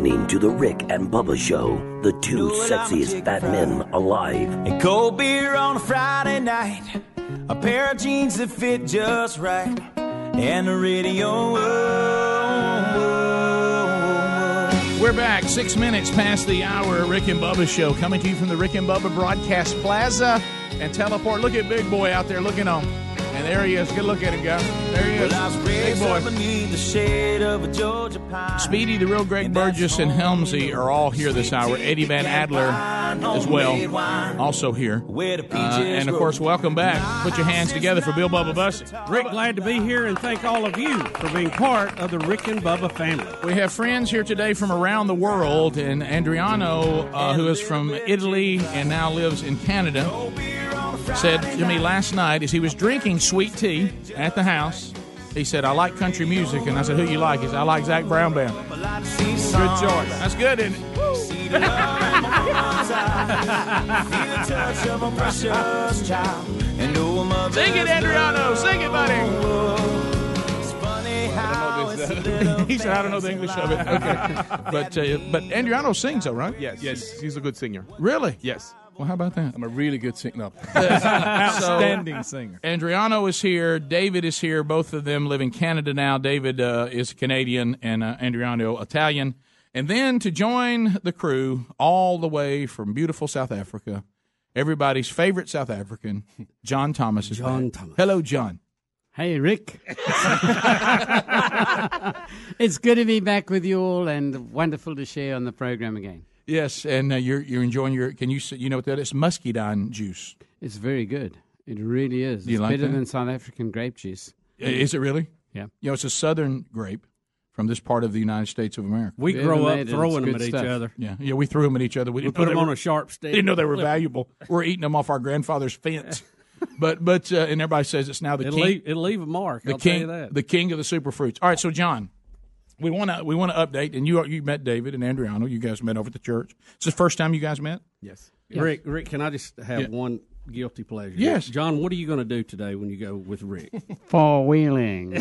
Listening to The Rick and Bubba Show, the two sexiest fat men alive. And cold beer on a Friday night. A pair of jeans that fit just right. And the radio. We're back, six minutes past the hour. Rick and Bubba show coming to you from the Rick and Bubba Broadcast Plaza and Teleport. Look at Big Boy out there looking on. And there he is. Good look at him, guy. There he is. Well, Big boy. beneath the shade of a Georgia pine. Speedy, the real Greg Burgess, and Helmsy are all here this hour. Eddie Van Adler as well, also here. Uh, and of course, welcome back. Put your hands together for Bill Bubba Bussey. Rick, glad to be here and thank all of you for being part of the Rick and Bubba family. We have friends here today from around the world, and Andriano, uh, who is from Italy and now lives in Canada, said to me last night as he was drinking sweet tea at the house. He said, "I like country music," and I said, "Who you like?" He said, "I like Zac Brown Band." Good choice. That's good, isn't it? touch of a precious child. And mother. Sing it, Andriano. Sing it, buddy. It's funny how it's a little he said, "I don't know the English of it." Okay, but uh, but Andriano sings, though, right? Yes, yes, he's a good singer. Really? Yes, Well, how about that? I'm a really good singer. Outstanding singer. Andriano is here. David is here. Both of them live in Canada now. David uh, is Canadian and uh, Andriano Italian. And then to join the crew, all the way from beautiful South Africa, everybody's favorite South African, John Thomas is here. John back. Thomas. Hello, John. Hey, Rick. it's good to be back with you all and wonderful to share on the program again. Yes, and uh, you're you're enjoying your. Can you s- you know what that is? Muscadine juice. It's very good. It really is. Do you it's like better that? than South African grape juice. Is it really? Yeah. You know, it's a southern grape from this part of the United States of America. We Whoever grow made up it, throwing them good at each stuff. other. Yeah, yeah, we threw them at each other. We We didn't put know them they on were- a sharp stick. didn't know they were valuable. We're eating them off our grandfather's fence. but but uh, and everybody says it's now the It'll king, leave, it'll leave a mark. the I'll tell king, you that. the king of the superfruits. All right, so John, we want to we want to update, and you you met David and Andriano. You guys met over at the church. It's the first time you guys met. yes. Rick, Rick, can I just have Yeah. one guilty pleasure? Yes. John, what are you going to do today when you go with Rick? Four wheeling.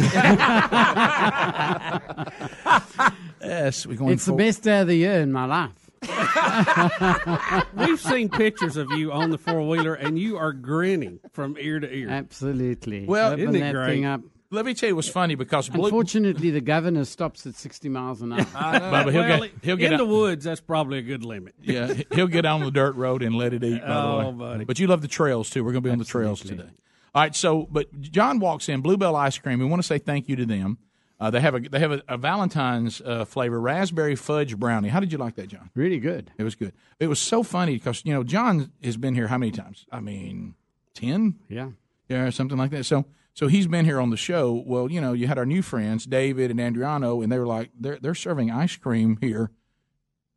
Yes, we're going. it's the best day of the year in my life. We've seen pictures of you on the four wheeler, and you are grinning from ear to ear. Absolutely. Well, Open isn't it that great? Thing up. Let me tell you what's funny because Blue, Unfortunately, the governor stops at 60 miles an hour. Bubba, he'll well, get he'll get in the out- woods. That's probably a good limit. yeah he'll get on the dirt road and let it eat. By the Oh, way, buddy. but you love the trails too. We're going to be on the trails today. All right, so but John walks in Bluebell ice cream. We want to say thank you to them. Uh, they have a they have a, a Valentine's uh, flavor raspberry fudge brownie. How did you like that, John? really good. It was good. It was so funny because you know John has been here how many times? I mean, ten, Yeah. yeah, something like that. So so he's been here on the show. Well, you know, you had our new friends David and Andriano, and they were like they're they're serving ice cream here,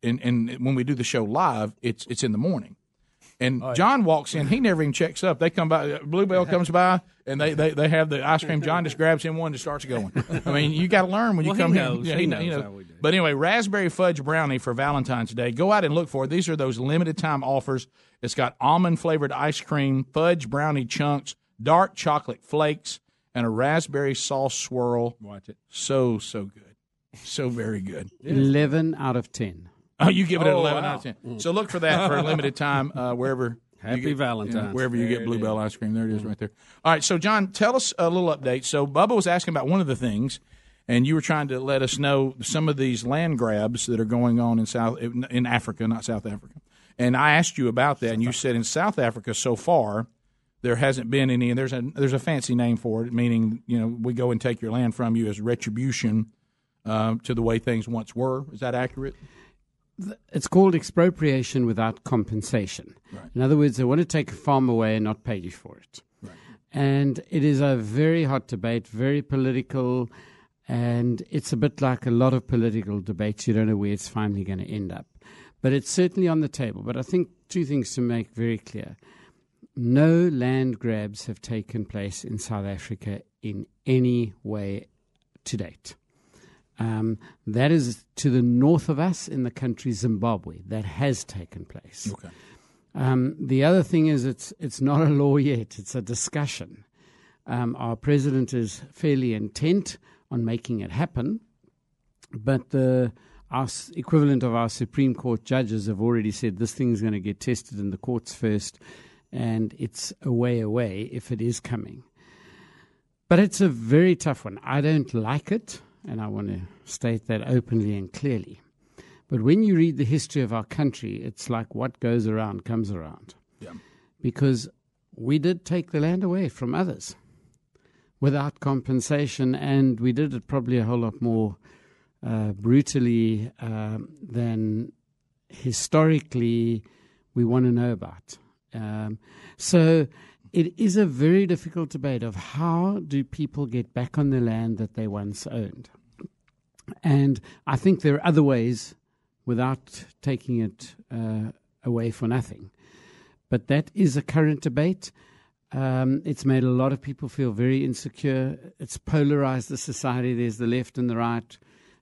and and when we do the show live, it's it's in the morning. And oh, John walks in. He never even checks up. They come by. Uh, Bluebell comes by, and they, they, they have the ice cream. John just grabs him one and starts going. I mean, you got to learn when you Well, come here. He kn- knows you know. how we do. But anyway, raspberry fudge brownie for Valentine's Day. Go out and look for it. These are those limited time offers. It's got almond flavored ice cream, fudge brownie chunks, dark chocolate flakes, and a raspberry sauce swirl. Watch it. So so good, so very good. 11 out of 10. Oh, you give it an Oh, eleven wow. out of ten. So look for that for a limited time uh, wherever. Happy you get, Valentine's. wherever you get Bluebell ice cream, there it is, right there. All right, so John, tell us a little update. So Bubba was asking about one of the things, and you were trying to let us know some of these land grabs that are going on in South in Africa, not South Africa. And I asked you about that, and you said in South Africa so far there hasn't been any. And there's a there's a fancy name for it, meaning you know we go and take your land from you as retribution uh, to the way things once were. Is that accurate? It's called expropriation without compensation. In other words, they want to take a farm away and not pay you for it. Right. And it is a very hot debate, very political, and it's a bit like a lot of political debates. You don't know where it's finally going to end up. but it's certainly on the table. But I think two things to make very clear. No land grabs have taken place in South Africa in any way to date. Um, that is to the north of us in the country Zimbabwe. That has taken place. Okay. Um, the other thing is, it's it's not a law yet; it's a discussion. Um, our president is fairly intent on making it happen, but the our equivalent of our Supreme Court judges have already said this thing's going to get tested in the courts first, and it's a way away if it is coming. But it's a very tough one. I don't like it, and I want to state that openly and clearly. But when you read the history of our country, it's like what goes around comes around. Yeah. Because we did take the land away from others without compensation, and we did it probably a whole lot more uh, brutally um, than historically we want to know about. Um, so it is a very difficult debate of how do people get back on the land that they once owned. And I think there are other ways without taking it uh, away for nothing. But that is a current debate. Um, it's made a lot of people feel very insecure. It's polarized the society. There's the left and the right,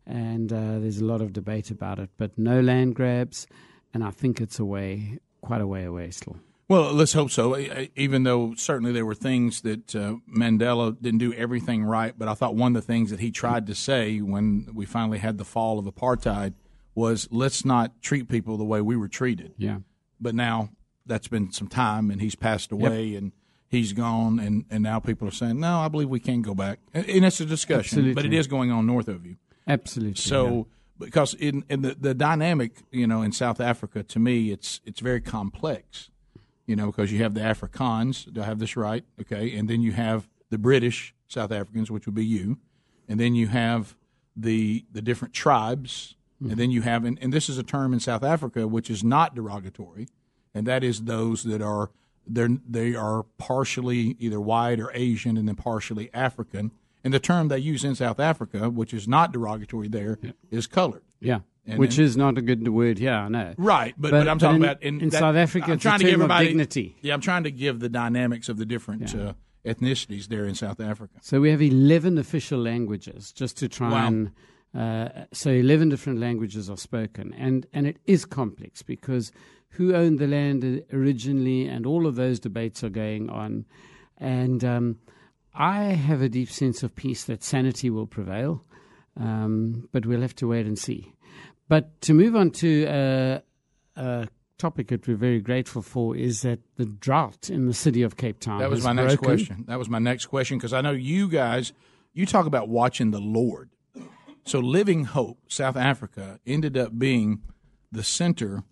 and uh, there's a lot of debate about it. But no land grabs, and I think it's a way, quite a way away still. Well, let's hope so. Even though certainly there were things that uh, Mandela didn't do everything right, but I thought one of the things that he tried to say when we finally had the fall of apartheid was, "Let's not treat people the way we were treated." Yeah. But now that's been some time, and he's passed away, and he's gone, and, and now people are saying, "No, I believe we can go back," and, it's a discussion, but it is going on north of you. Absolutely. So because in, in the, the dynamic, you know, in South Africa, to me, it's it's very complex. You know, because you have the Afrikaans. Do I have this right? Okay, and then you have the British South Africans, which would be you, and then you have the the different tribes, and mm-hmm. then you have, and, and this is a term in South Africa which is not derogatory, and that is those that are they're, they are partially either white or Asian, and then partially African. And the term they use in South Africa, which is not derogatory there, is colored. yeah. And Which then- is not a good word. Yeah, I know. Right, but, But- but I'm but talking in- about in, in that- South Africa, I'm it's a trying to give everybody dignity. Yeah, I'm trying to give the dynamics of the different uh, ethnicities there in South Africa. So we have 11 official languages just to try Wow. and. Uh, so 11 different languages are spoken. And, and it is complex because who owned the land originally and all of those debates are going on. And um, I have a deep sense of peace that sanity will prevail, um, but we'll have to wait and see. But to move on to uh, a topic that we're very grateful for is that the drought in the city of Cape Town That was my next question. That was my next question because I know you guys, you talk about watching the Lord. So Living Hope, South Africa, ended up being the center.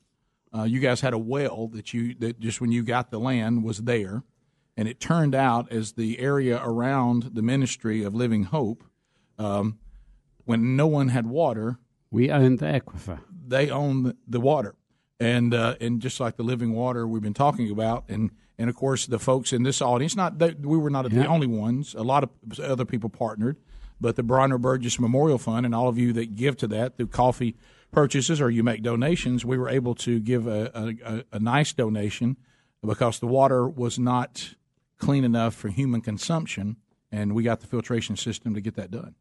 Uh, you guys had a well that you that just when you got the land was there, and it turned out as the area around the ministry of Living Hope, um, when no one had water, We own the aquifer. they own the, water, and uh, and just like the living water we've been talking about, and and of course the folks in this audience, not we were not the only ones. A lot of other people partnered, but the Bronner Burgess Memorial Fund and all of you that give to that through coffee purchases or you make donations, we were able to give a, a, a nice donation because the water was not clean enough for human consumption, and we got the filtration system to get that done.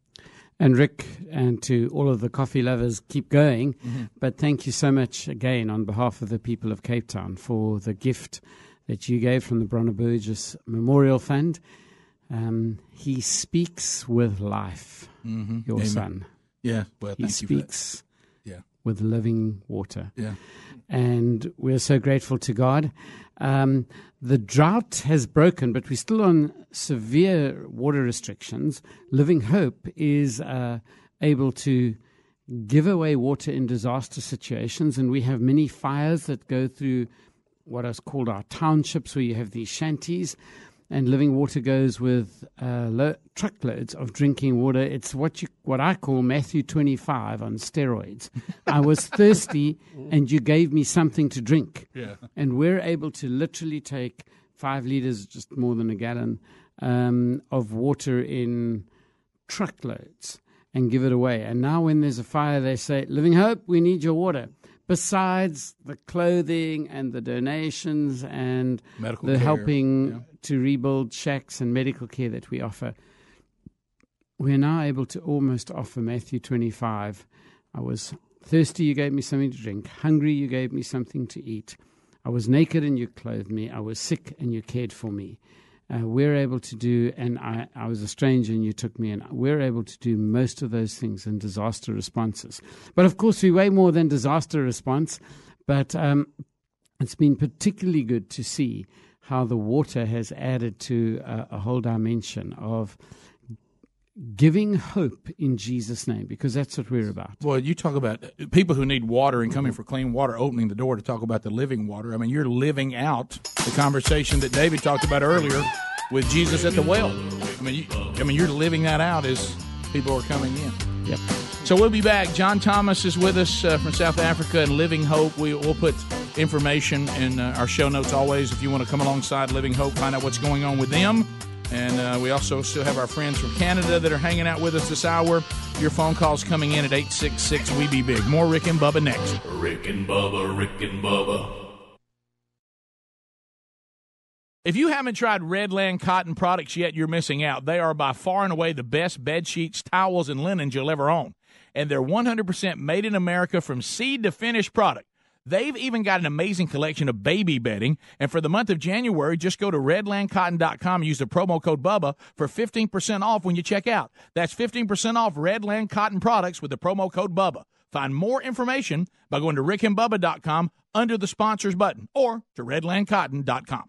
And Rick, and to all of the coffee lovers, keep going. Mm-hmm. But thank you so much again on behalf of the people of Cape Town for the gift that you gave from the Bronner Burgess Memorial Fund. Um, he speaks with life, your Mm-hmm. Amen. son. Yeah, well, He thank you. For that. speaks Yeah, with living water. yeah. and we're so grateful to God. Um, the drought has broken, but we're still on severe water restrictions. Living Hope is uh, able to give away water in disaster situations, and we have many fires that go through what is called our townships, where you have these shanties. And living water goes with uh, lo- truckloads of drinking water. It's what you, what I call Matthew twenty five on steroids. I was thirsty, and you gave me something to drink. Yeah. And we're able to literally take five liters, just more than a gallon, um, of water in truckloads and give it away. And now, when there's a fire, they say, "Living Hope, we need your water." besides the clothing and the donations and Medical the care, helping. To rebuild shacks and medical care that we offer, we're now able to almost offer Matthew 25. I was thirsty, you gave me something to drink. Hungry, you gave me something to eat. I was naked and you clothed me. I was sick and you cared for me. Uh, we're able to do, and I, I was a stranger and you took me in. We're able to do most of those things in disaster responses. But of course, we're way more than disaster response. But um, it's been particularly good to see how the water has added to uh, a whole dimension of giving hope in Jesus' name, because that's what we're about. Well, you talk about people who need water and coming for clean water, opening the door to talk about the living water. I mean, you're living out the conversation that David talked about earlier with Jesus at the well. I mean, you, I mean, you're living that out as people are coming in. Yep. So we'll be back. John Thomas is with us uh, from South Africa and Living Hope. We, will put information in uh, our show notes always if you want to come alongside Living Hope, find out what's going on with them. And uh, we also still have our friends from Canada that are hanging out with us this hour. Your phone calls coming in at 866 We Be Big. More Rick and Bubba next. Rick and Bubba, Rick and Bubba. If you haven't tried Redland cotton products yet, you're missing out. They are by far and away the best bed sheets, towels, and linens you'll ever own. And they're 100% made in America from seed to finished product. They've even got an amazing collection of baby bedding. And for the month of January, just go to redlandcotton.com and use the promo code BUBBA for 15% off when you check out. That's 15% off Redland Cotton products with the promo code BUBBA. Find more information by going to rickandbubba.com under the sponsors button or to redlandcotton.com.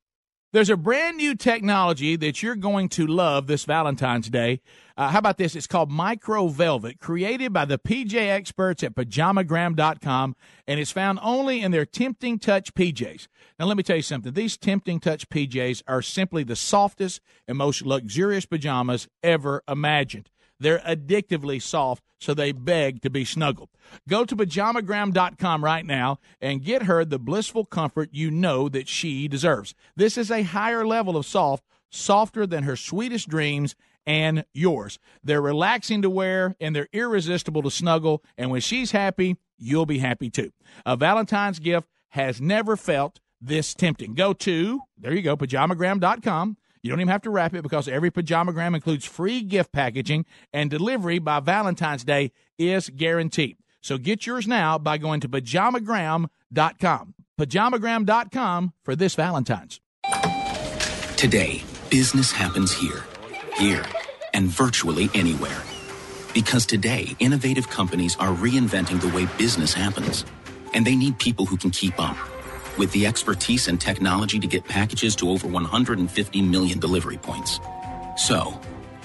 There's a brand new technology that you're going to love this Valentine's Day. Uh, how about this? It's called Micro Velvet, created by the PJ experts at pajamagram.com, and it's found only in their Tempting Touch PJs. Now, let me tell you something. These Tempting Touch PJs are simply the softest and most luxurious pajamas ever imagined. They're addictively soft, so they beg to be snuggled. Go to pajamagram.com right now and get her the blissful comfort you know that she deserves. This is a higher level of soft, softer than her sweetest dreams and yours. They're relaxing to wear and they're irresistible to snuggle. And when she's happy, you'll be happy too. A Valentine's gift has never felt this tempting. Go to, there you go, pajamagram.com. You don't even have to wrap it because every pajamagram includes free gift packaging and delivery by Valentine's Day is guaranteed. So get yours now by going to pajamagram.com. Pajamagram.com for this Valentine's. Today, business happens here, here, and virtually anywhere. Because today, innovative companies are reinventing the way business happens. And they need people who can keep up. With the expertise and technology to get packages to over 150 million delivery points. So,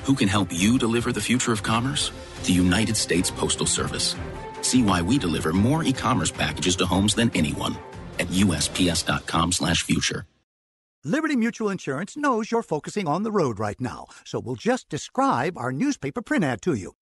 who can help you deliver the future of commerce? The United States Postal Service. See why we deliver more e-commerce packages to homes than anyone at usps.com/future. Liberty Mutual Insurance knows you're focusing on the road right now, so we'll just describe our newspaper print ad to you.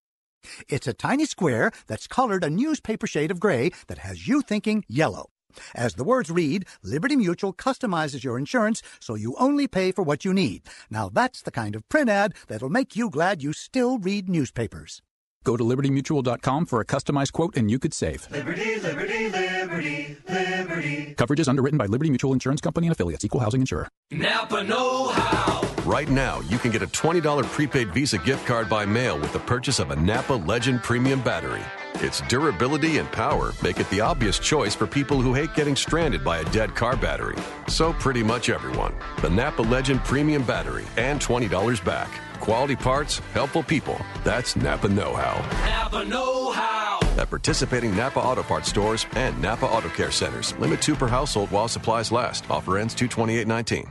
It's a tiny square that's colored a newspaper shade of gray that has you thinking yellow. As the words read, Liberty Mutual customizes your insurance so you only pay for what you need. Now that's the kind of print ad that'll make you glad you still read newspapers. Go to libertymutual.com for a customized quote and you could save. Liberty, liberty, liberty, liberty. Coverage is underwritten by Liberty Mutual Insurance Company and affiliates, equal housing insurer. Napa Know How. Right now, you can get a $20 prepaid Visa gift card by mail with the purchase of a Napa Legend Premium battery. Its durability and power make it the obvious choice for people who hate getting stranded by a dead car battery. So, pretty much everyone. The Napa Legend Premium Battery and $20 back. Quality parts, helpful people. That's Napa Know How. Napa Know How. At participating Napa Auto Parts stores and Napa Auto Care centers. Limit two per household while supplies last. Offer ends 22819.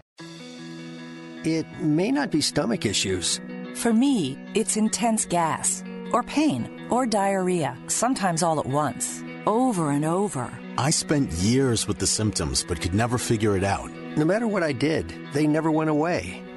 It may not be stomach issues. For me, it's intense gas, or pain, or diarrhea, sometimes all at once, over and over. I spent years with the symptoms but could never figure it out. No matter what I did, they never went away.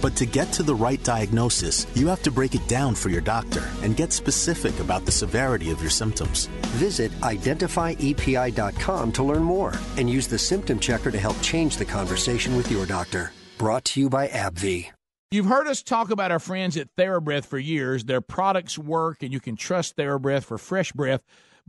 But to get to the right diagnosis, you have to break it down for your doctor and get specific about the severity of your symptoms. Visit identifyepi.com to learn more and use the symptom checker to help change the conversation with your doctor. Brought to you by AbbVie. You've heard us talk about our friends at TheraBreath for years. Their products work, and you can trust TheraBreath for fresh breath.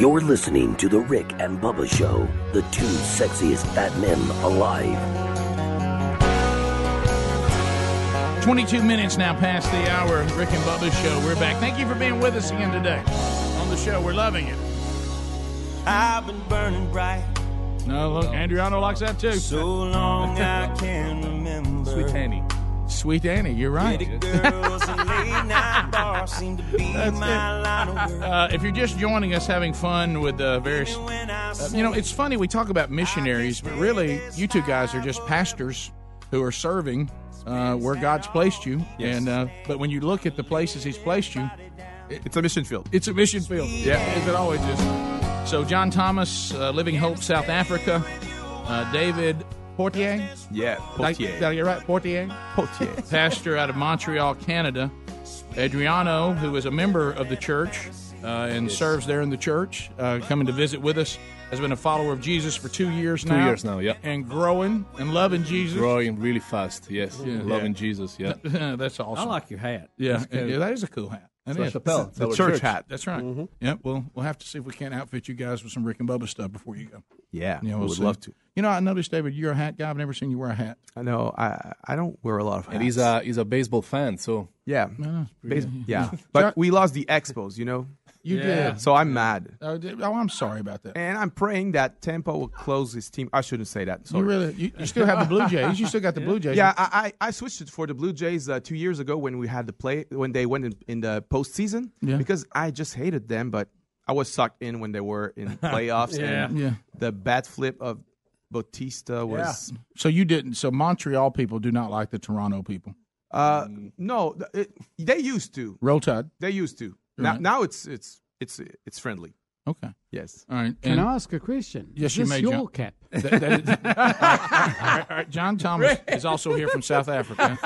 You're listening to The Rick and Bubba Show, the two sexiest fat men alive. 22 minutes now past the hour. Rick and Bubba's show. We're back. Thank you for being with us again today on the show. We're loving it. I've been burning bright. No, look, Adriano likes that too. So long I can remember. Sweet Annie. Sweet Annie, you're right. Pretty girls and late night bars seem to be That's my it. line of work. Uh, if you're just joining us having fun with uh, various. Uh, you know, it's funny, we talk about missionaries, but really, you two guys are just pastors who are serving uh, where God's placed you. Yes. And uh, But when you look at the places He's placed you, It's a mission field. it's a mission field. Yeah, as it always is. So, John Thomas, uh, Living Hope, South Africa. Uh, David Portier. Yeah, Did Potier. I, did I get right? Portier? Potier. Pastor out of Montreal, Canada. Adriano, who is a member of the church uh, and serves there in the church, uh, coming to visit with us, has been a follower of Jesus for two years now. Two years now, yeah. And growing and loving Jesus. Growing really fast, yes. Yeah. Loving Yeah. Jesus, yeah. That's awesome. I like your hat. Yeah, That's yeah, that is a cool hat. That It's La is. Chapelle. It's the church, church. hat. That's right. Mhm. Yep. Well, we'll have to see if we can't outfit you guys with some Rick and Bubba stuff before you go. Yeah, Yeah, we we'll would see. love to. You know, I noticed, David, you're a hat guy. I've never seen you wear a hat. I know. I I don't wear a lot of hats. And he's a he's a baseball fan, so yeah, No, Base- yeah. But we lost the Expos, you know. You Yeah. did. So I'm mad, Oh, oh, I'm sorry about that. and I'm praying that Tampa will close his team. I shouldn't say that. Sorry. You really, you, you still have the Blue Jays. You still got the Blue Jays. Yeah, I, I I switched it for the Blue Jays uh, two years ago when we had the play when they went in, in the postseason. Yeah. Because I just hated them, but I was sucked in when they were in playoffs. Yeah. And Yeah. The bat flip of Bautista was. So you didn't. So Montreal people do not like the Toronto people. Uh, no, it, they used to. Roll Tide. They used to. Now, Right. now it's it's it's it's friendly. Okay. Yes. All right. Can And- I ask a question? Yes, is you this may, your John. cap? That- that is- all right, all right. John Thomas is also here from South Africa,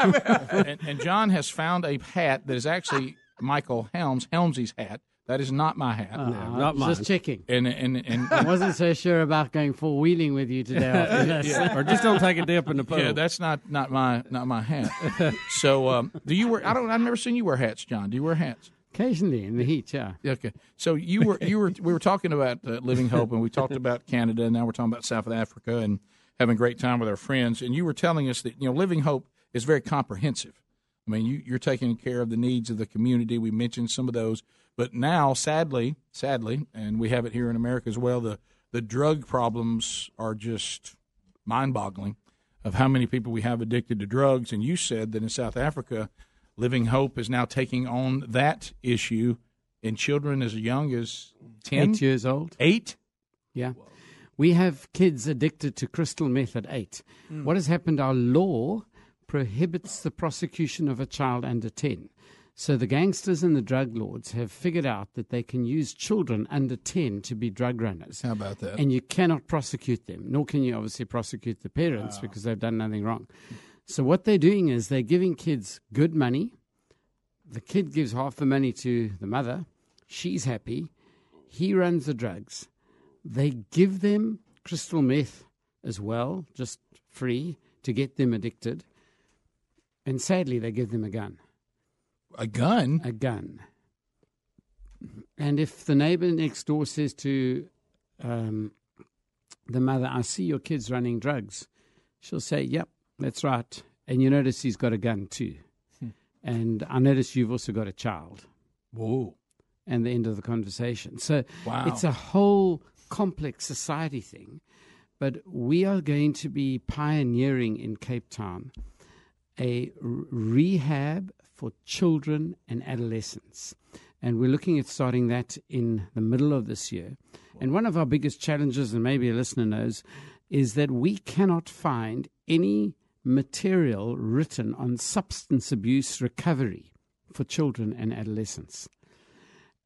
and, and John has found a hat that is actually Michael Helms Helmsy's hat. That is not my hat. Uh, not mine. Just checking. And and and I wasn't so sure about going four wheeling with you today after this. or just don't take a dip in the pool. yeah, that's not not my not my hat. so, um, do you wear? I don't. I've never seen you wear hats, John. Do you wear hats? Occasionally in the heat, yeah. Okay. So you were you were we were talking about uh, Living Hope, and we talked about Canada, and now we're talking about South Africa, and having a great time with our friends. And you were telling us that you know Living Hope is very comprehensive. I mean, you, you're taking care of the needs of the community. We mentioned some of those, but now, sadly, sadly, and we have it here in America as well. The the drug problems are just mind-boggling of how many people we have addicted to drugs. And you said that in South Africa, Living Hope is now taking on that issue in children as young as ten, Eight years old. Eight. Yeah. We have kids addicted to crystal meth at eight. Hmm. What has happened? Our law prohibits the prosecution of a child under 10. So the gangsters and the drug lords have figured out that they can use children under 10 to be drug runners. How about that? And you cannot prosecute them, nor can you obviously prosecute the parents ah. because they've done nothing wrong. So what they're doing is they're giving kids good money, the kid gives half the money to the mother. She's happy. He runs the drugs. They give them crystal meth as well, just free to get them addicted. And sadly, they give them a gun. A gun? A gun. And if the neighbor next door says to um, the mother, I see your kid's running drugs, she'll say, Yep, that's right. And you notice he's got a gun too. Hmm. And I notice you've also got a child. Whoa. And the end of the conversation. So Wow. it's a whole complex society thing. But we are going to be pioneering in Cape Town a rehab for children and adolescents. And we're looking at starting that in the middle of this year. And one of our biggest challenges, and maybe a listener knows, is that we cannot find any material written on substance abuse recovery for children and adolescents.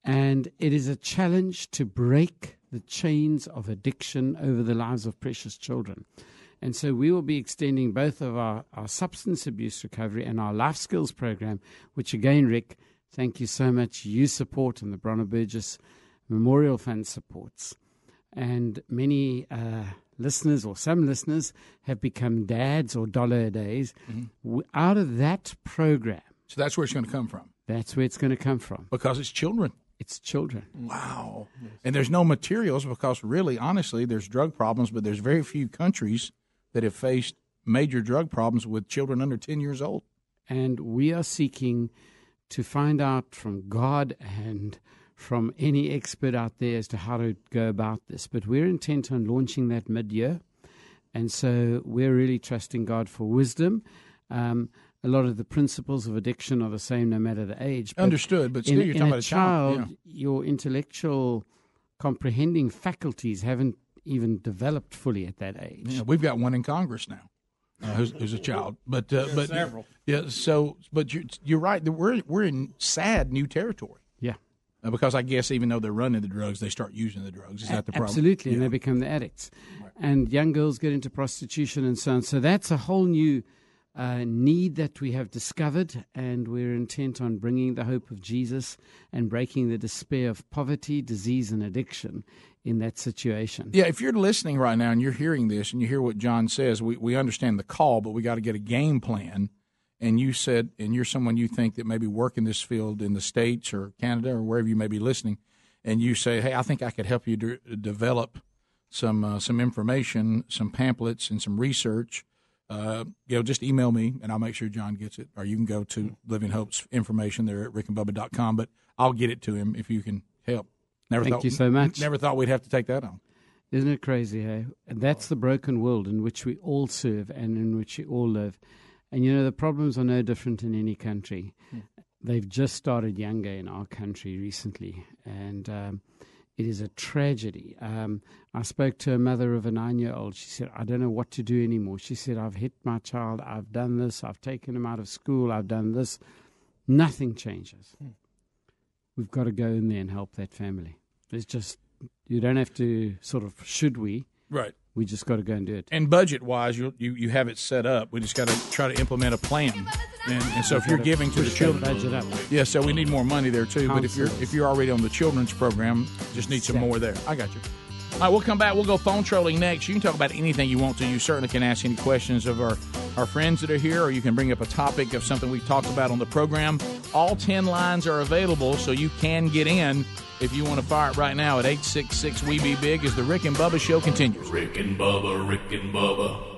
And it is a challenge to break the chains of addiction over the lives of precious children. And so we will be extending both of our, our substance abuse recovery and our life skills program, which again, Rick, thank you so much. You support and the Bronner Burgess Memorial Fund supports. And many uh, listeners or some listeners have become dads or dollar a days. W- Out of that program, So that's where it's going to come from that's where it's going to come from. because it's children. It's children. Wow. And there's no materials because really, honestly, there's drug problems, but there's very few countries that have faced major drug problems with children under 10 years old. and we are seeking to find out from God and from any expert out there as to how to go about this. But we're intent on launching that mid year. And so we're really trusting God for wisdom. Um, a lot of the principles of addiction are the same no matter the age. Understood, but still in, you're in talking a about a child, yeah. your intellectual comprehending faculties haven't even developed fully at that age. Yeah, we've got one in Congress now, uh, who's, who's a child. But uh, but several. Yeah. So, but you're you're right. We're we're in sad new territory. Yeah. Uh, because I guess even though they're running the drugs, they start using the drugs. Is that the problem? Absolutely, and they become the addicts. And young girls get into prostitution and so on. So that's a whole new need that we have discovered, and we're intent on bringing the hope of Jesus and breaking the despair of poverty, disease, and addiction in that situation. Yeah, if you're listening right now and you're hearing this and you hear what John says, we, we understand the call, but we got to get a game plan. And you said, and you're someone you think that maybe work in this field in the States or Canada or wherever you may be listening, and you say, hey, I think I could help you de- develop some uh, some information, some pamphlets, and some research. Uh, you know, just email me and I'll make sure John gets it. Or you can go to Living Hope's information there at rickandbubba.com, but I'll get it to him if you can help. Never Thank thought, you so much. Never thought we'd have to take that on. Isn't it crazy, hey? And that's the broken world in which we all serve and in which we all live. And you know, the problems are no different in any country. They've just started younger in our country recently, and um, it is a tragedy. Um, I spoke to a mother of a nine year old. She said, I don't know what to do anymore. She said, I've hit my child, I've done this, I've taken him out of school, I've done this. Nothing changes. We've got to go in there and help that family. It's just, you don't have to sort of, should we? Right. We just got to go and do it. And budget wise, you, you you have it set up. We just got to try to implement a plan. And, and so if you're giving to the children, budget up. yeah. So we need more money there too. But if you're if you're already on the children's program, just need some more there. I got you. All right, we'll come back. We'll go phone trolling next. You can talk about anything you want to. You certainly can ask any questions of our, our friends that are here, or you can bring up a topic of something we've talked about on the program. All 10 lines are available, so you can get in if you want to fire it right now at 866 We Be Big as the Rick and Bubba show continues. Rick and Bubba, Rick and Bubba.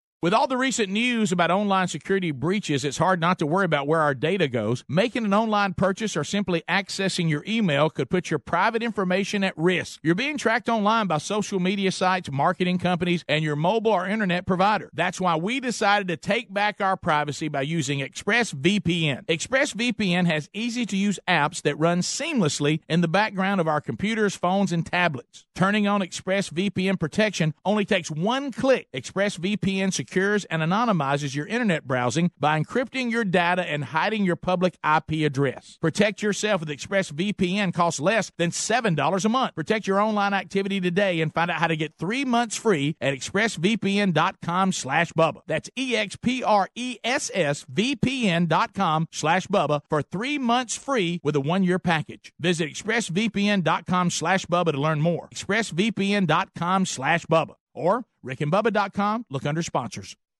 With all the recent news about online security breaches, it's hard not to worry about where our data goes. Making an online purchase or simply accessing your email could put your private information at risk. You're being tracked online by social media sites, marketing companies, and your mobile or internet provider. That's why we decided to take back our privacy by using ExpressVPN. ExpressVPN has easy to use apps that run seamlessly in the background of our computers, phones, and tablets. Turning on ExpressVPN protection only takes one click. ExpressVPN security secures and anonymizes your internet browsing by encrypting your data and hiding your public IP address. Protect yourself with ExpressVPN costs less than $7 a month. Protect your online activity today and find out how to get three months free at expressvpn.com slash Bubba. That's E-X-P-R-E-S-S-V-P-N dot com slash Bubba for three months free with a one-year package. Visit expressvpn.com slash Bubba to learn more. expressvpn.com slash Bubba or rickandbubba.com. Look under sponsors.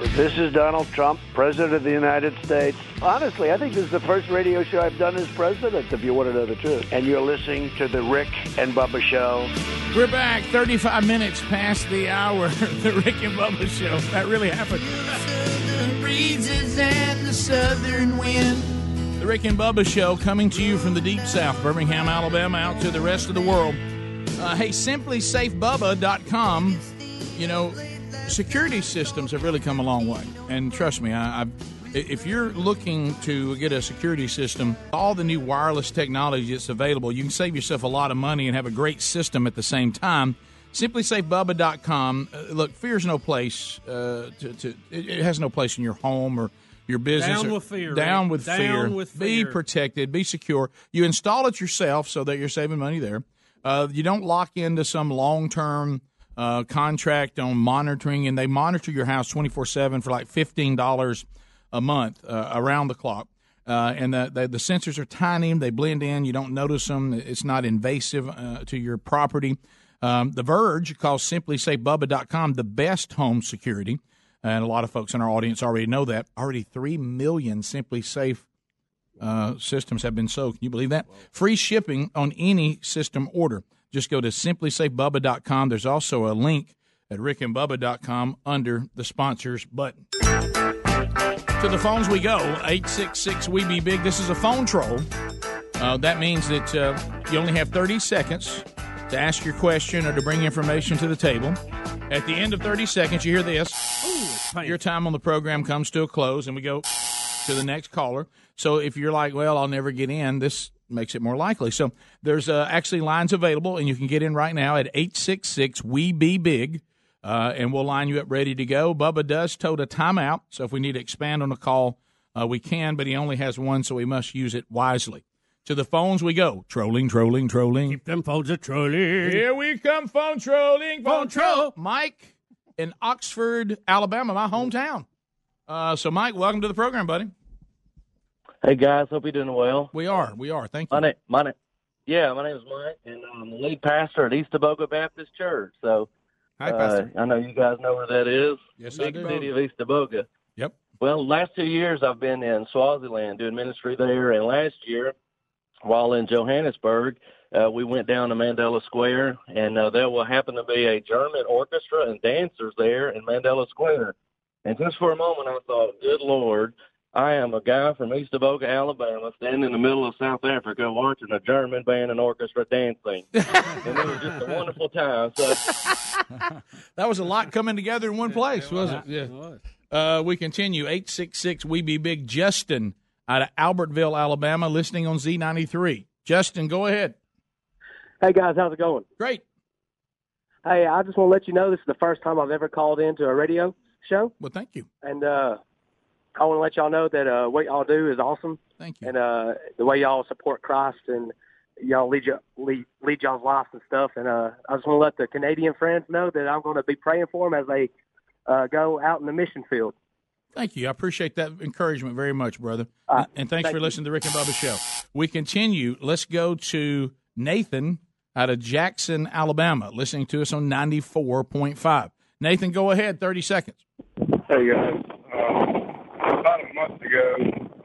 This is Donald Trump, President of the United States. Honestly, I think this is the first radio show I've done as president, if you want to know the truth. And you're listening to The Rick and Bubba Show. We're back 35 minutes past the hour. the Rick and Bubba Show. That really happened. The breezes and the southern wind. The Rick and Bubba Show coming to you from the deep south, Birmingham, Alabama, out to the rest of the world. Uh, hey, simplisafebubba.com. You know, security systems have really come a long way. And trust me, I, I've, if you're looking to get a security system, all the new wireless technology that's available, you can save yourself a lot of money and have a great system at the same time. SimpliSafeBubba.com. Uh, look, fear's no place. Uh, to, to it, has no place in your home or your business. Down with fear, Down Rick. with Down fear. with Be protected. Be secure. You install it yourself so that you're saving money there. Uh, you don't lock into some long term uh, contract on monitoring, and they monitor your house 24 7 for like $15 a month uh, around the clock. Uh, and the, the the sensors are tiny; they blend in. You don't notice them. It's not invasive uh, to your property. Um, the Verge calls SimpliSafeBubba.com the best home security, and a lot of folks in our audience already know that. Already three million SimpliSafe uh, systems have been sold. Can you believe that? Free shipping on any system order. Just go to simplisafebubba.com. There's also a link at rickandbubba.com under the sponsors button. To the phones we go. 866 We Be Big. This is a phone troll. Uh, that means that uh, you only have 30 seconds to ask your question or to bring information to the table. At the end of 30 seconds, you hear this. Your time on the program comes to a close, and we go to the next caller. So if you're like, well, I'll never get in, this makes it more likely. So there's uh, actually lines available, and you can get in right now at 866 We Be Big. Uh, and we'll line you up ready to go. Bubba does tote a timeout, so if we need to expand on a call, uh, we can, but he only has one, so we must use it wisely. To the phones we go. Trolling, trolling, trolling. Keep them phones a trolling. Here we come, phone trolling, phone troll. Mike in Oxford, Alabama, my hometown. Uh, so, Mike, welcome to the program, buddy. Hey guys, hope you're doing well. We are, we are. Thank you. My name, my name, yeah, my name is Mike, and I'm the lead pastor at Eastaboga Baptist Church. So, Hi, uh, Pastor. I know you guys know where that is. Yes, I do. city of Eastaboga. Yep. Well, last two years I've been in Swaziland doing ministry there, and last year, while in Johannesburg, uh, we went down to Mandela Square, and uh, there will happen to be a German orchestra and dancers there in Mandela Square. And just for a moment, I thought, good Lord, I am a guy from Eastaboga, Alabama, standing in the middle of South Africa watching a German band and orchestra dancing. and it was just a wonderful time. So, that was a lot coming together in one place, wasn't it? Yeah. Uh, we continue. 866 We Be Big. Justin out of Albertville, Alabama, listening on Z93. Justin, go ahead. Hey guys, how's it going? Great. Hey, I just want to let you know this is the first time I've ever called into a radio show, Well, thank you. and uh, I want to let y'all know that uh, what y'all do is awesome. Thank you. And uh, the way y'all support Christ and y'all lead, y- lead, lead y'all's lives and stuff. And uh, I just want to let the Canadian friends know that I'm going to be praying for them as they uh, go out in the mission field. Thank you. I appreciate that encouragement very much, brother. Uh, and thanks thank for you. listening to the Rick and Bubba Show. We continue. Let's go to Nathan out of Jackson, Alabama, listening to us on 94.5. Nathan, go ahead. 30 seconds. Hey guys, um, about a month ago,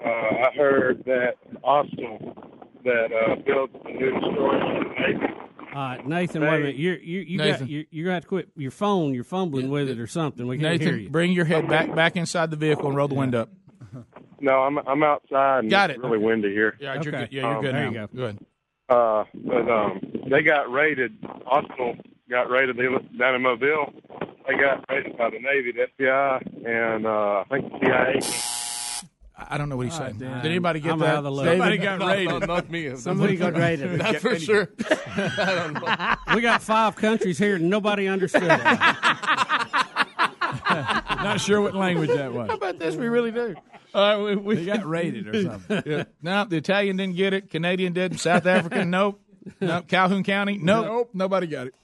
uh, I heard that Austal that uh, built the new destroyer in the Navy. Uh, Nathan, wait a minute. You're, you you Nathan. got you're, you're gonna have to quit your phone. You're fumbling with it or something. We can't hear Nathan, you. bring your head back back inside the vehicle and roll the window up. No, I'm I'm outside. And Got it's it. really windy here. Yeah, you're good. Yeah, you're good Um, now. Go ahead. Uh, but um, they got raided. Arsenal got raided they, down in Mobile. They got raided by the Navy, the FBI, and uh, I think the CIA. I don't know what he's saying. damn. Did anybody get I'm that? out of the loop. Somebody David? got No, raided. no, not me. Somebody got raided. That's for sure. we got five countries here, and nobody understood. Not sure what language that was. How about this? We really do. Uh, we, we They got raided or something. yeah. No, the Italian didn't get it. Canadian did. South African, nope. Nope. Calhoun County, nope. Nope. Nobody got it.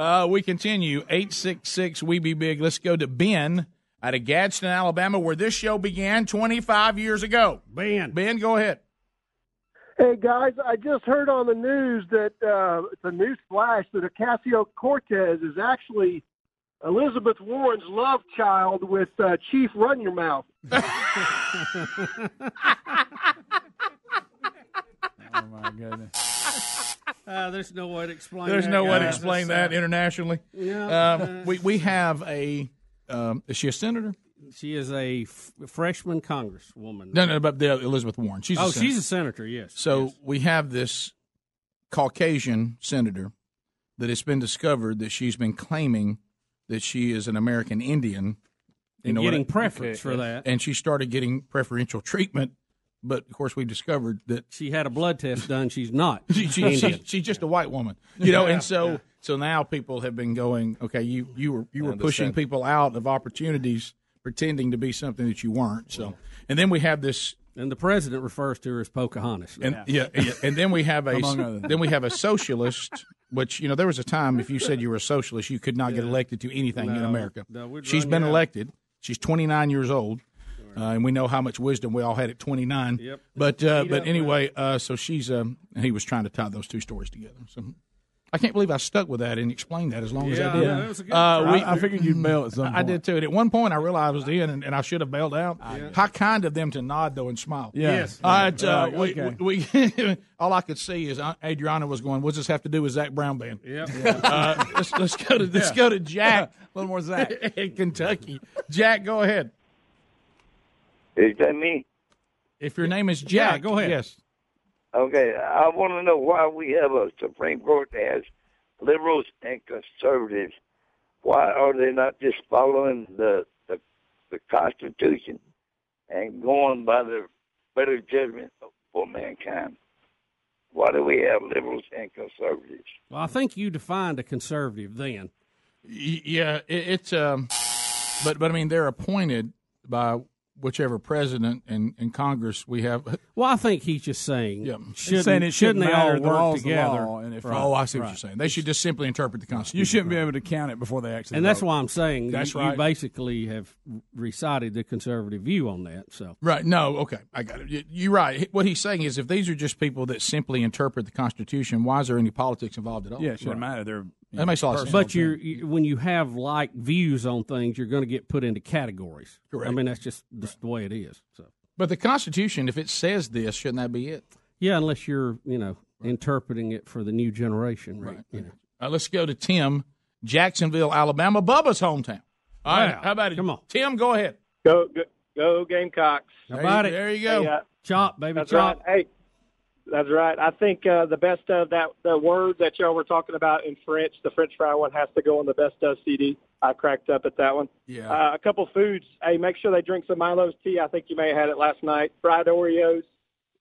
Uh, we continue. 866 We Be Big. Let's go to Ben out of Gadsden, Alabama, where this show began 25 years ago. Ben. Ben, go ahead. Hey guys, I just heard on the news that uh, it's a news flash that Ocasio Cortez is actually Elizabeth Warren's love child with uh, Chief Run Your Mouth. Oh my goodness. Uh, there's no way to explain. There's that, no way to explain That's, that internationally. Yeah. Um, we we have a. Um, is she a senator? She is a f- freshman congresswoman. No, no, but the Elizabeth Warren. She's a oh, senator. she's a senator. Yes. So we have this Caucasian senator that it's been discovered that she's been claiming that she is an American Indian. And what getting I- preference for that. And she started getting preferential treatment. But of course, we discovered that she had a blood test done. She's not. she, she, she, she's just a white woman, you know. Yeah. And so, so now people have been going, okay, you you were you I were pushing people out of opportunities, pretending to be something that you weren't. So, and then we have this and the president refers to her as Pocahontas. and yeah. yeah, and then we have a then we have a socialist, which you know there was a time if you said you were a socialist, you could not get elected to anything in America. no, we'd She's run been out. elected. She's 29 years old, uh, and we know how much wisdom we all had at 29. Yep. But uh, but anyway, uh, so she's um, he was trying to tie those two stories together. So. I can't believe I stuck with that and explained that as long as I did. yeah, that was a good Uh, we- I- I figured you'd bail at some point. I did too. And at one point, I realized I was in, and, and I should have bailed out. How kind of them to nod though and smile. Yeah. Yes. All right. Uh, Right, okay. we, we, all I could see is Adriano was going. What's this have to do with Zac Brown band? Yep. Uh, let's, let's go to let's go to Jack. A little more Zac. in Kentucky. Jack, go ahead. Is that me? If your name is Jack, Yeah, go ahead. Yes. Okay, I want to know why we have a Supreme Court that has liberals and conservatives. Why are they not just following the the, the Constitution and going by the better judgment for mankind? Why do we have liberals and conservatives? Well, I think you defined a conservative then. Y- Yeah, it, it's um, but but I mean they're appointed by whichever president and, and Congress we have. Well, I think he's just saying, Yeah. shouldn't, saying it shouldn't shouldn't they all the work law's the together? law, and if- oh, I see what right. you're saying. They should just simply interpret the Constitution. You shouldn't be able to count it before they actually. and that's why I'm saying That's you, right. you basically have recited the conservative view on that. So Right. No. Okay. I got it. You- You're right. What he's saying is, if these are just people that simply interpret the Constitution, why is there any politics involved at all? Yeah, it shouldn't Right. matter. They're That makes a lot of sense. But you're, you, when you have like views on things, you're going to get put into categories. Correct. I mean, that's just, just the way it is. So But the Constitution, if it says this, shouldn't that be it? yeah, unless you're you know interpreting it for the new generation, right? You know. Uh, let's go to Tim, Jacksonville, Alabama, Bubba's hometown. All right. Wow. How about it? Come on. Tim. Go ahead. Go, go, go Gamecocks. How about you, it? There you go. Hey, uh, Chop, baby, chop. right. Hey, that's right. I think uh, the best of that the word that y'all were talking about in French, the French fry one has to go on the best of CD. I cracked up at that one. Yeah. Uh, a couple foods. Hey, make sure they drink some Milo's tea. I think you may have had it last night. Fried Oreos.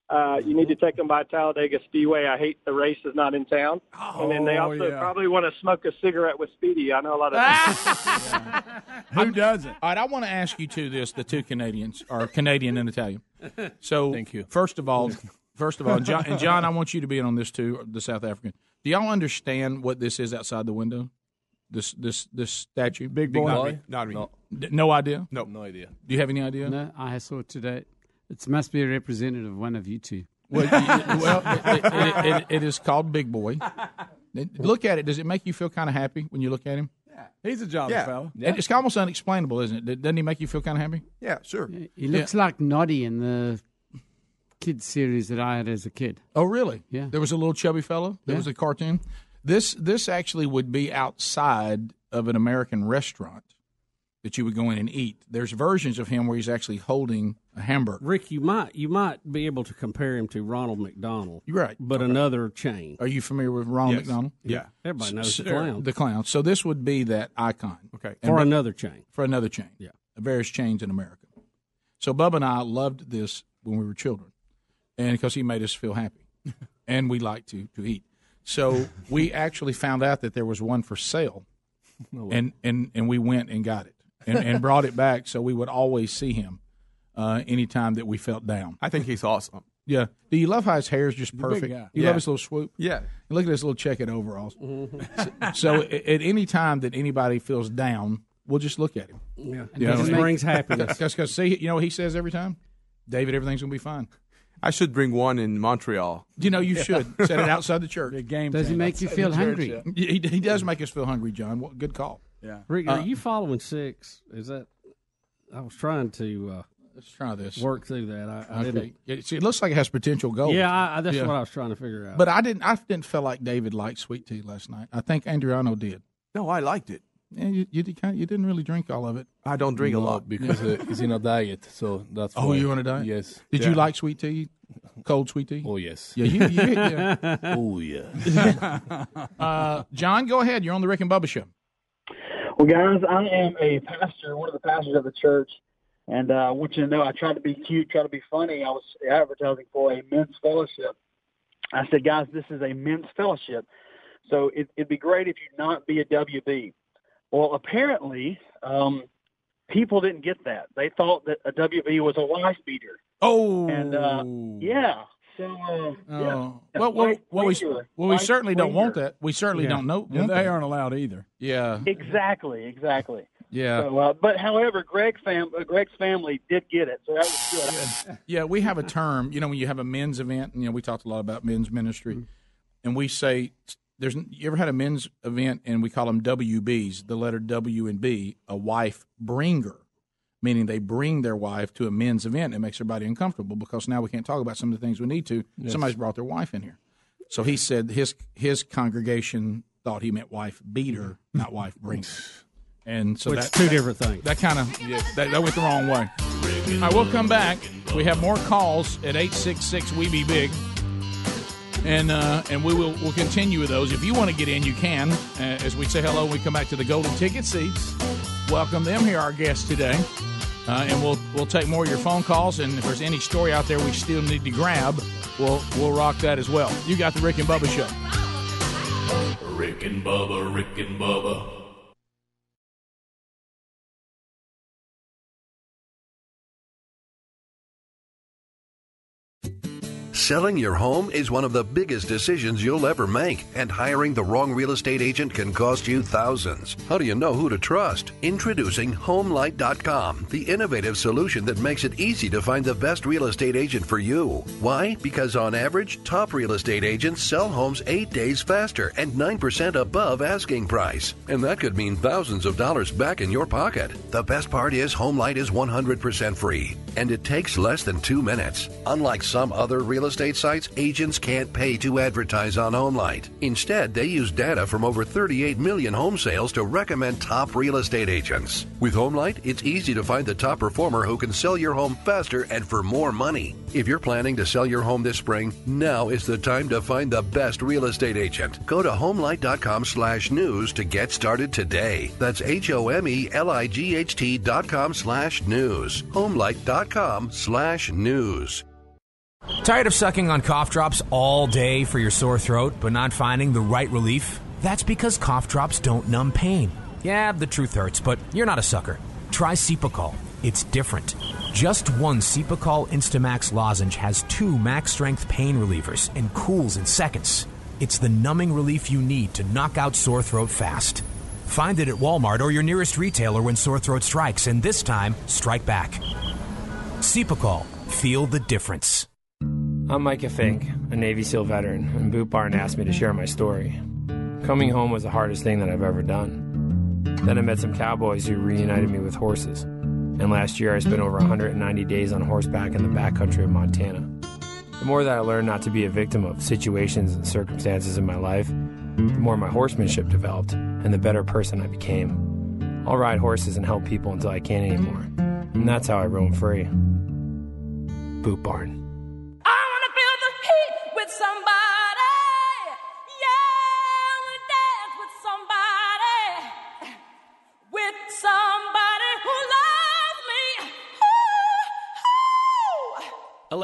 Uh, you need to take them by Talladega Speedway. I hate the race is not in town. Oh, and then they Oh, also yeah. probably want to smoke a cigarette with Speedy. I know a lot of. Who doesn't? All right, I want to ask you two this: the two Canadians are Canadian and Italian. So, Thank you. First of all, first of all, and John, and John, I want you to be in on this too. The South African. Do y'all understand what this is outside the window? This this this statue. Big boy. Not me. Not me. No, D- No idea. no, no idea. Do you have any idea? No, I saw it today. It must be a representative of one of you two. Well, y- well it, it, it, it is called Big Boy. Look at it. Does it make you feel kind of happy when you look at him? Yeah. He's a jolly Yeah. fella. And It's almost unexplainable, isn't it? Doesn't he make you feel kind of happy? Yeah, sure. He looks like Noddy in the kids series that I had as a kid. Oh, really? Yeah. There was a little chubby fellow. There Yeah. was a cartoon. This this actually would be outside of an American restaurant that you would go in and eat. There's versions of him where he's actually holding a hamburger. Rick, you might you might be able to compare him to Ronald McDonald, You're right. but another chain. Are you familiar with Ronald Yes. McDonald? Yeah. Everybody knows the er, clown The clown. So this would be that icon. Okay. And for Bu- another chain. for another chain. Yeah. Various chains in America. So Bubba and I loved this when we were children, and because he made us feel happy, and we like to to eat. So we actually found out that there was one for sale, and and and we went and got it and, and brought it back. So we would always see him uh, anytime that we felt down. I think he's awesome. Yeah. Do you love how his hair is just perfect? You Yeah. love his little swoop. Yeah. And look at his little checkered overalls. so at, at any time that anybody feels down, we'll just look at him. Yeah, You know, it just brings happiness. Because see, you know what he says every time, David, everything's gonna be fine. I should bring one in Montreal. You know, you should set it outside the church. The game. Does he changer. make you feel hungry? He, he does make us feel hungry, John. What, good call. Yeah. Rick, Uh, are you following six? Is that? I was trying to uh, Let's try this. work through that. I, I Okay. didn't. See, it looks like it has potential gold. Yeah, I, I, that's Yeah. what I was trying to figure out. But I didn't. I didn't feel like David liked sweet tea last night. I think Adriano did. No, I liked it. Yeah, you, you, did kind you didn't really drink all of it. I don't drink a lot because uh, he's in a diet, so that's. Oh, why. you on a diet? Yes. Did you like sweet tea? Cold sweet tea? Oh yes. Yeah, you, you yeah. oh yeah. uh, John, go ahead. You're on the Rick and Bubba show. Well, guys, I am a pastor, one of the pastors of the church, and uh, I want you to know I tried to be cute, try to be funny. I was advertising for a men's fellowship. I said, guys, this is a men's fellowship, so it, it'd be great if you not be a WB. Well, apparently, um, people didn't get that. They thought that a WB was a wife beater. Oh, and uh, yeah. So, uh, yeah. Oh. Well, well, well, we, well, we certainly don't want that. We certainly Yeah. don't know. Yeah, they aren't allowed either. Yeah. Exactly, exactly. Yeah. So, uh, but however, Greg fam- uh, Greg's family did get it, so that was good. Yeah, we have a term. You know, when you have a men's event, you know, we talked a lot about men's ministry, and we say there's. You ever had a men's event and we call them WBs, the letter W and B, a wife bringer, meaning they bring their wife to a men's event. It makes everybody uncomfortable because now we can't talk about some of the things we need to. Yes. Somebody's brought their wife in here, so he said his his congregation thought he meant wife beater, mm-hmm. not wife bringer. And so that, is two different things. That kind of that, that went the wrong way. All right, we'll come back. We have more calls at eight six six We Be Big, and uh, and we will we'll continue with those. If you want to get in, you can. Uh, as we say hello, we come back to the golden ticket seats. Welcome them here, our guests today, uh, and we'll we'll take more of your phone calls. And if there's any story out there we still need to grab, we'll we'll rock that as well. You got the Rick and Bubba show. Rick and Bubba, Rick and Bubba. Selling your home is one of the biggest decisions you'll ever make, and hiring the wrong real estate agent can cost you thousands. How do you know who to trust? Introducing Homelight.com, the innovative solution that makes it easy to find the best real estate agent for you. Why? Because on average, top real estate agents sell homes eight days faster and 9% above asking price. And that could mean thousands of dollars back in your pocket. The best part is Homelight is 100% free, and it takes less than two minutes. Unlike some other real estate sites, agents can't pay to advertise on Homelight. Instead, they use data from over 38 million home sales to recommend top real estate agents. With Homelight, it's easy to find the top performer who can sell your home faster and for more money. If you're planning to sell your home this spring, now is the time to find the best real estate agent. Go to homelight.com slash news to get started today. That's H-O-M-E-L-I-G-H-T dot com slash news. Homelight.com slash news. Tired of sucking on cough drops all day for your sore throat, but not finding the right relief? That's because cough drops don't numb pain. Yeah, the truth hurts, but you're not a sucker. Try Cepacol. It's different. Just one Cepacol Instamax lozenge has two max strength pain relievers and cools in seconds. It's the numbing relief you need to knock out sore throat fast. Find it at Walmart or your nearest retailer when sore throat strikes, and this time, strike back. Cepacol. Feel the difference. I'm Micah Fink, a Navy SEAL veteran, and Boot Barn asked me to share my story. Coming home was the hardest thing that I've ever done. Then I met some cowboys who reunited me with horses. And last year I spent over 190 days on horseback in the backcountry of Montana. The more that I learned not to be a victim of situations and circumstances in my life, the more my horsemanship developed and the better person I became. I'll ride horses and help people until I can't anymore. And that's how I roam free. Boot Barn.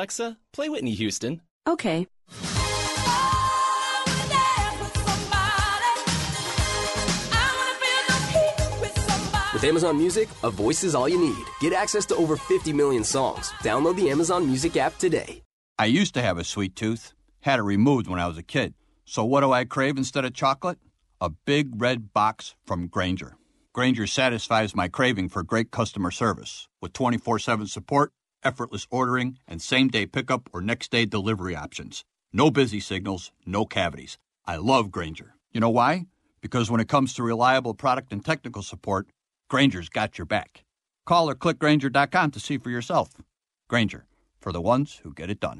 Alexa, play Whitney Houston. Okay. With Amazon Music, a voice is all you need. Get access to over 50 million songs. Download the Amazon Music app today. I used to have a sweet tooth, had it removed when I was a kid. So what do I crave instead of chocolate? A big red box from Grainger. Grainger satisfies my craving for great customer service with 24 7 support, effortless ordering, and same day pickup or next day delivery options. No busy signals, no cavities. I love Grainger. You know why? Because when it comes to reliable product and technical support, Grainger's got your back. Call or click Grainger.com to see for yourself. Grainger, for the ones who get it done.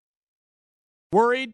Worried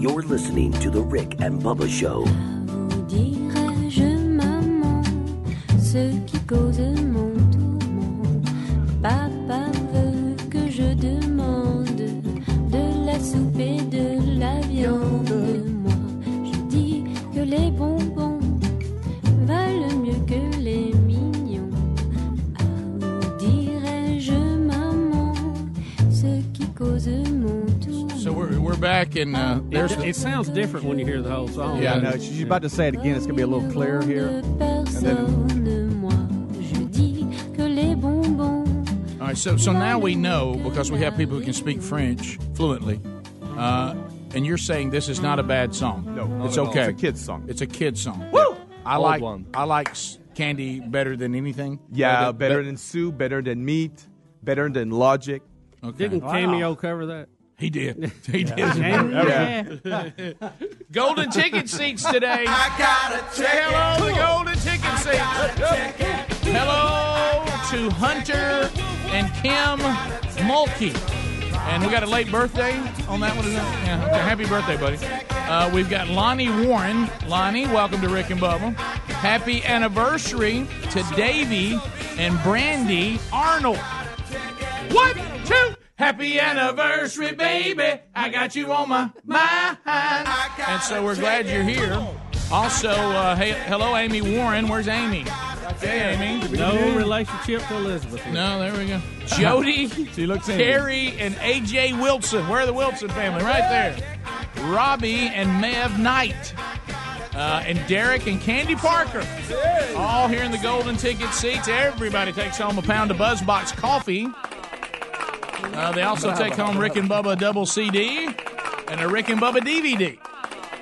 You're listening to The Rick and Bubba Show. Back, and uh, there's It, it sounds different when you hear the whole song. Yeah, I know. She's about to say it again. It's going to be a little clearer here. And then, Personne, moi, je dis que les bonbons All right, so so now we know because we have people who can speak French fluently, uh, and you're saying this is not a bad song. No, not it's at all. okay. It's a kid's song. It's a kid's song. Woo! I Old like one. I like Candy better than anything. Yeah, better but- than Sue, better than Meat, better than Logic. Okay. Didn't Cameo cover that? He did. He did. Yeah. Golden ticket seats today. I gotta Say hello to golden ticket seats. Hello to Hunter and Kim Mulkey. And we got a late birthday on that one. Is that? Yeah. Okay. Happy birthday, buddy. Uh, we've got Lonnie Warren. Lonnie, welcome to Rick and Bubba. Happy anniversary to Davy and Brandy Arnold. One, two. Happy anniversary, baby. I got you on my mind. And so we're glad you're here. Also, uh, hey, hello, Amy Warren. Where's Amy? Hey, Amy. No relationship to Elizabeth. No, there we go. Jody, she looks Indian. Carrie, and AJ Wilson. Where are the Wilson family? Right there. Robbie and Mev Knight. Uh, and Derek and Candy Parker. All here in the golden ticket seats. Everybody takes home a pound of Buzzbox coffee. Uh, they also take home Rick and Bubba double CD and a Rick and Bubba DVD.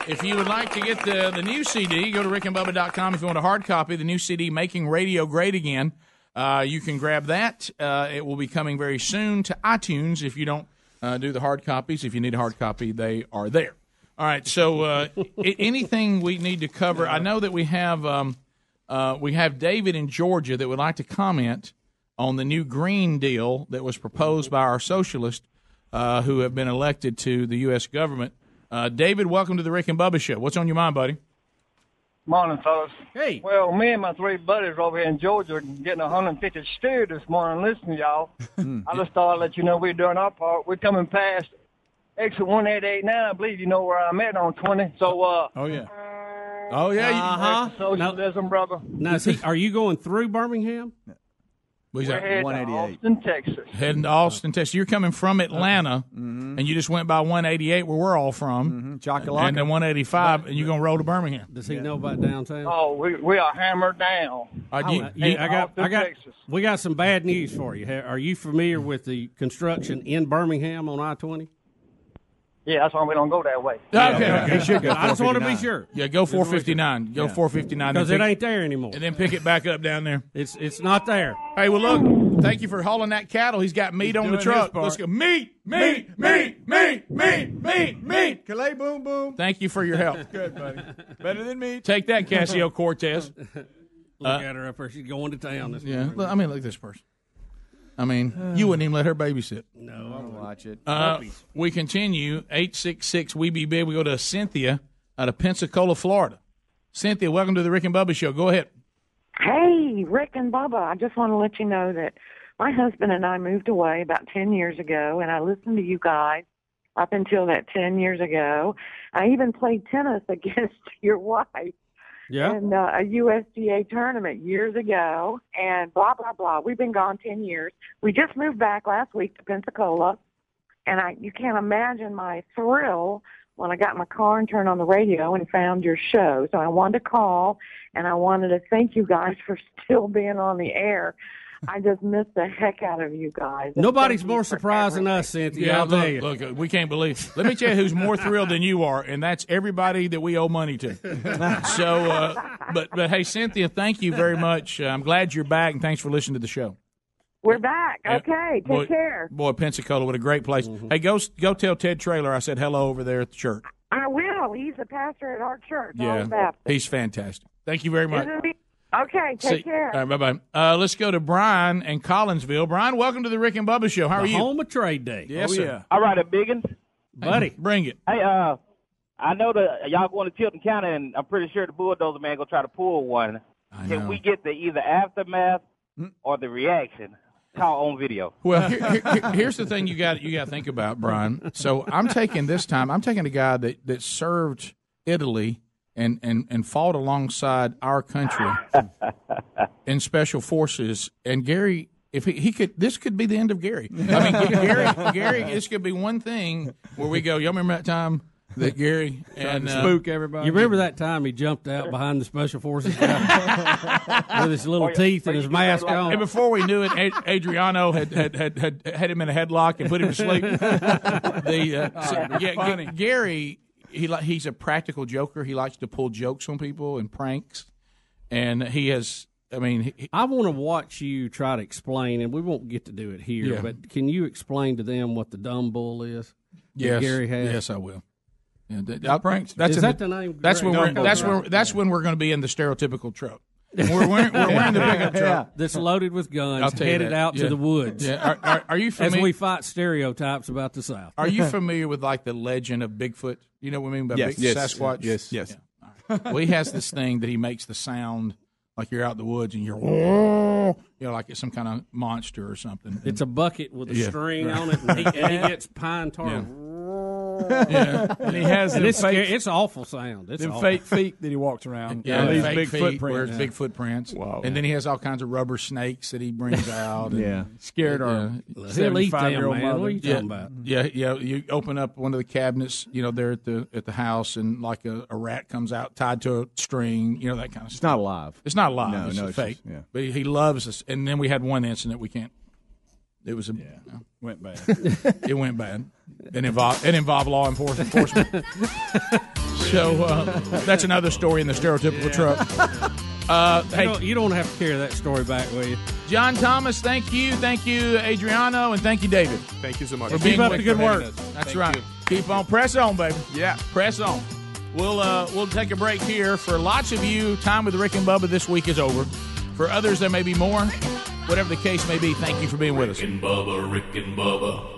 If you would like to get the, the new CD, go to rickandbubba.com. If you want a hard copy, the new CD, Making Radio Great Again, uh, you can grab that. Uh, it will be coming very soon to iTunes if you don't uh, do the hard copies. If you need a hard copy, they are there. All right, so uh, anything we need to cover, I know that we have um, uh, we have David in Georgia that would like to comment on the new green deal that was proposed by our socialists uh, who have been elected to the U.S. government. Uh, David, welcome to the Rick and Bubba Show. What's on your mind, buddy? Morning, fellas. Hey. Well, me and my three buddies are over here in Georgia are getting 150 steer this morning listening to y'all. I just thought I'd let you know we're doing our part. We're coming past exit 1889. I believe you know where I'm at on 20. So, uh, oh, yeah. Oh yeah, Uh-huh. Socialism, brother. Now, is he, are you going through Birmingham? Where's We're that? heading to Austin, Texas. Heading to Austin, Texas. You're coming from Atlanta, and you just went by 188, where we're all from, Choccolocco. and then 185, and you're going to roll to Birmingham. Does he know about downtown? Oh, we, we are hammered down. Uh, you- hey, you- I got, Austin, I got, Texas. we got some bad news for you. Ha- Are you familiar with the construction in Birmingham on I twenty? Yeah, that's why we don't go that way. Okay, okay. You should go I just want to be sure. Yeah, go 459. Go Yeah. 459. because it ain't there anymore. And then pick it back up down there. It's it's not there. Hey, well, look. Thank you for hauling that cattle. He's got meat on the doing truck. part. Let's go. Meat, meat, meat, meat, meat, meat, meat. Calais, boom, boom. Thank you for your help. Good, buddy. Better than me. Take that, Casio Cortez. Look uh, at her up there. She's going to town this Yeah, morning. look, I mean, look at this person. I mean, you wouldn't even let her babysit. No, I'll watch it. Uh, we continue. 866 We Be Big. We go to Cynthia out of Pensacola, Florida. Cynthia, welcome to the Rick and Bubba Show. Go ahead. Hey, Rick and Bubba, I just want to let you know that my husband and I moved away about 10 years ago, and I listened to you guys up until that 10 years ago. I even played tennis against your wife Yeah. in uh, a USTA tournament years ago, and blah, blah, blah. We've been gone 10 years. We just moved back last week to Pensacola, and I you can't imagine my thrill when I got in my car and turned on the radio and found your show. So I wanted to call and I wanted to thank you guys for still being on the air. I just miss the heck out of you guys. Nobody's more surprised than us, Cynthia. I'll tell you. look, look, we can't believe. Let me tell you who's more thrilled than you are, and that's everybody that we owe money to. So, uh, but but hey, Cynthia, thank you very much. Uh, I'm glad you're back, and thanks for listening to the show. We're back. Okay, take boy, care. Boy, Pensacola, what a great place. Hey, go go tell Ted Traylor I said hello over there at the church. I will. He's a pastor at our church. Yeah, he's fantastic. Thank you very much. Isn't he? Okay, take See- care. All right, bye bye. Uh, let's go to Brian in Collinsville. Brian, welcome to the Rick and Bubba Show. How are you? home of trade day. Yes, Oh, sir. yeah. All right, a biggins. Buddy. Bring it. Hey, uh, I know that y'all going to Tilton County, and I'm pretty sure the bulldozer man gonna try to pull one. Can know. we get the either aftermath or the reaction? Call on video. Well, here, here- here- here's the thing you got you got to think about, Brian. So I'm taking this time. I'm taking a guy that that served Italy and and and fought alongside our country in special forces. And Gary, if he, he could, this could be the end of Gary. I mean, Gary, Gary, this could be one thing where we go. Y'all remember that time that Gary and uh, spook everybody. You remember that time he jumped out behind the special forces guy with his little teeth and his mask on? And before we knew it, Ad- Adriano had had, had had had him in a headlock and put him to sleep. the uh, so- yeah, G- Gary, he li- he's a practical joker. He likes to pull jokes on people and pranks, and he has. I mean, he, I want to watch you try to explain, and we won't get to do it here. Yeah. But can you explain to them what the dumb bull is? that yes, Gary has. yes, I will. Yeah, th- I'll- That's Is that the name? That's when we're, that's when that's when we're going to be in the stereotypical truck. We're wearing, we're wearing the pickup truck. That's loaded with guns, I'll tell you headed that. out Yeah. to the woods. Yeah. Are, are, are you As familiar? we fight stereotypes about the South. Are you familiar with like the legend of Bigfoot? You know what I mean by Yes. big Yes. Sasquatch? Yes. Yes. Yeah. Well, he has this thing that he makes the sound like you're out in the woods and you're, you know, like it's some kind of monster or something. It's a bucket with a Yeah, string right. on it, and he, and he gets pine tar. Yeah. Yeah. And he has and it's, fake- it's awful sound. It's them awful. fake feet that he walks around. Yeah, And these fake big feet, footprints. wears Yeah. big footprints. Wow. And then he has all kinds of rubber snakes that he brings out. And, Yeah. Scared our Yeah. He'll 75-year-old man. mother. What are you Yeah, talking about? yeah, yeah. You open up one of the cabinets, you know, there at the at the house, and like a, a rat comes out tied to a string, you know, that kind of It's stuff. not alive. It's not alive. No, it's no, it's fake. just- yeah. But he, he loves us. And then we had one incident we can't. It was a. Yeah. Went bad. it went bad. It involve it involve law enforcement. so uh, that's another story in the stereotypical truck. Uh, You, hey, don't, you don't have to carry that story back, will you? John Thomas, thank you, thank you, Adriano, and thank you, David, Thank you so much. for being Keep up the good us. work. That's Thank right. you. Keep on, press on, baby. Yeah. Press on. We'll uh, we'll take a break here. For lots of you, time with Rick and Bubba this week is over. For others, there may be more. Whatever the case may be, thank you for being with us. Rick and Bubba, Rick and Bubba.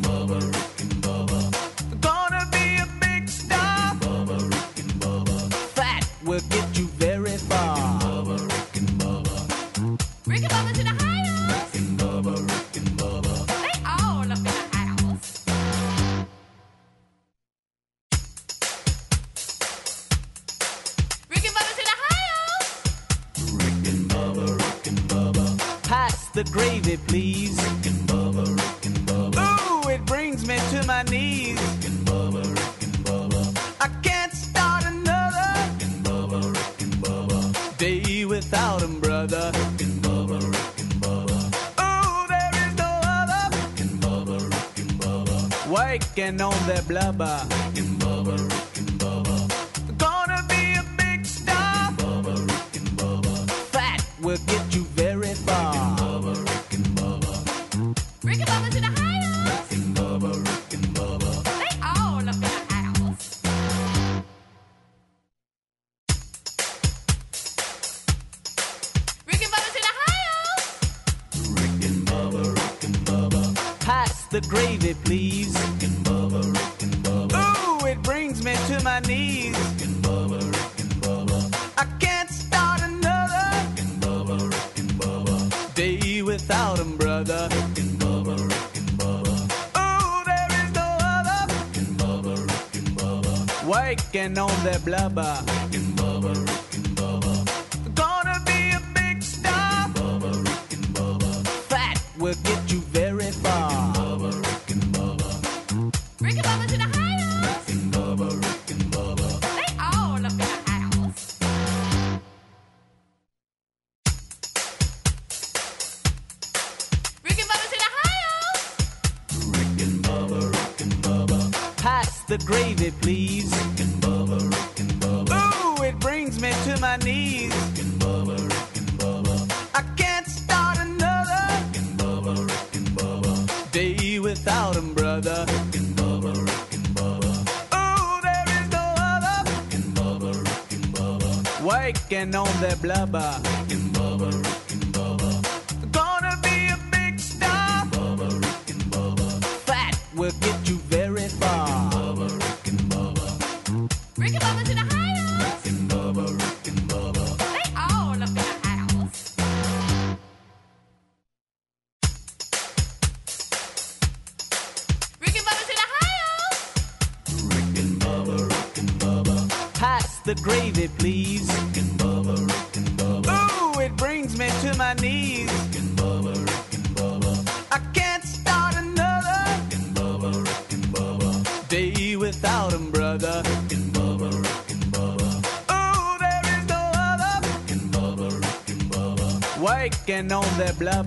Ricky Bubba's in the high house. They all up in the house. Ricky Bubba's in the house. Rick and Bubba, Rick and Bubba. Pass the gravy, please. Rick and Bubba, Rick and Bubba. Ooh, it brings me to my knees. Rick and Bubba, Rick and Bubba. I can't start another Rick and Bubba, Rick and Bubba. day without him, Waking on that blubber.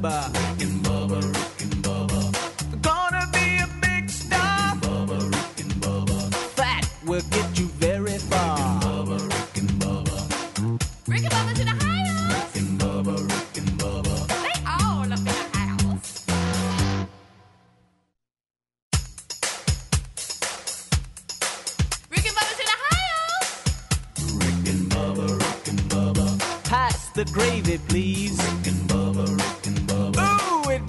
That blubber. Gonna be a big star. Fat will get you very far. Ricky Bubba's in the house. They all up in the house. Ricky Bubba's in the house. Rickin' Bubba, Rickin' Bubba. Pass the gravy, please. Ooh, it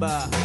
that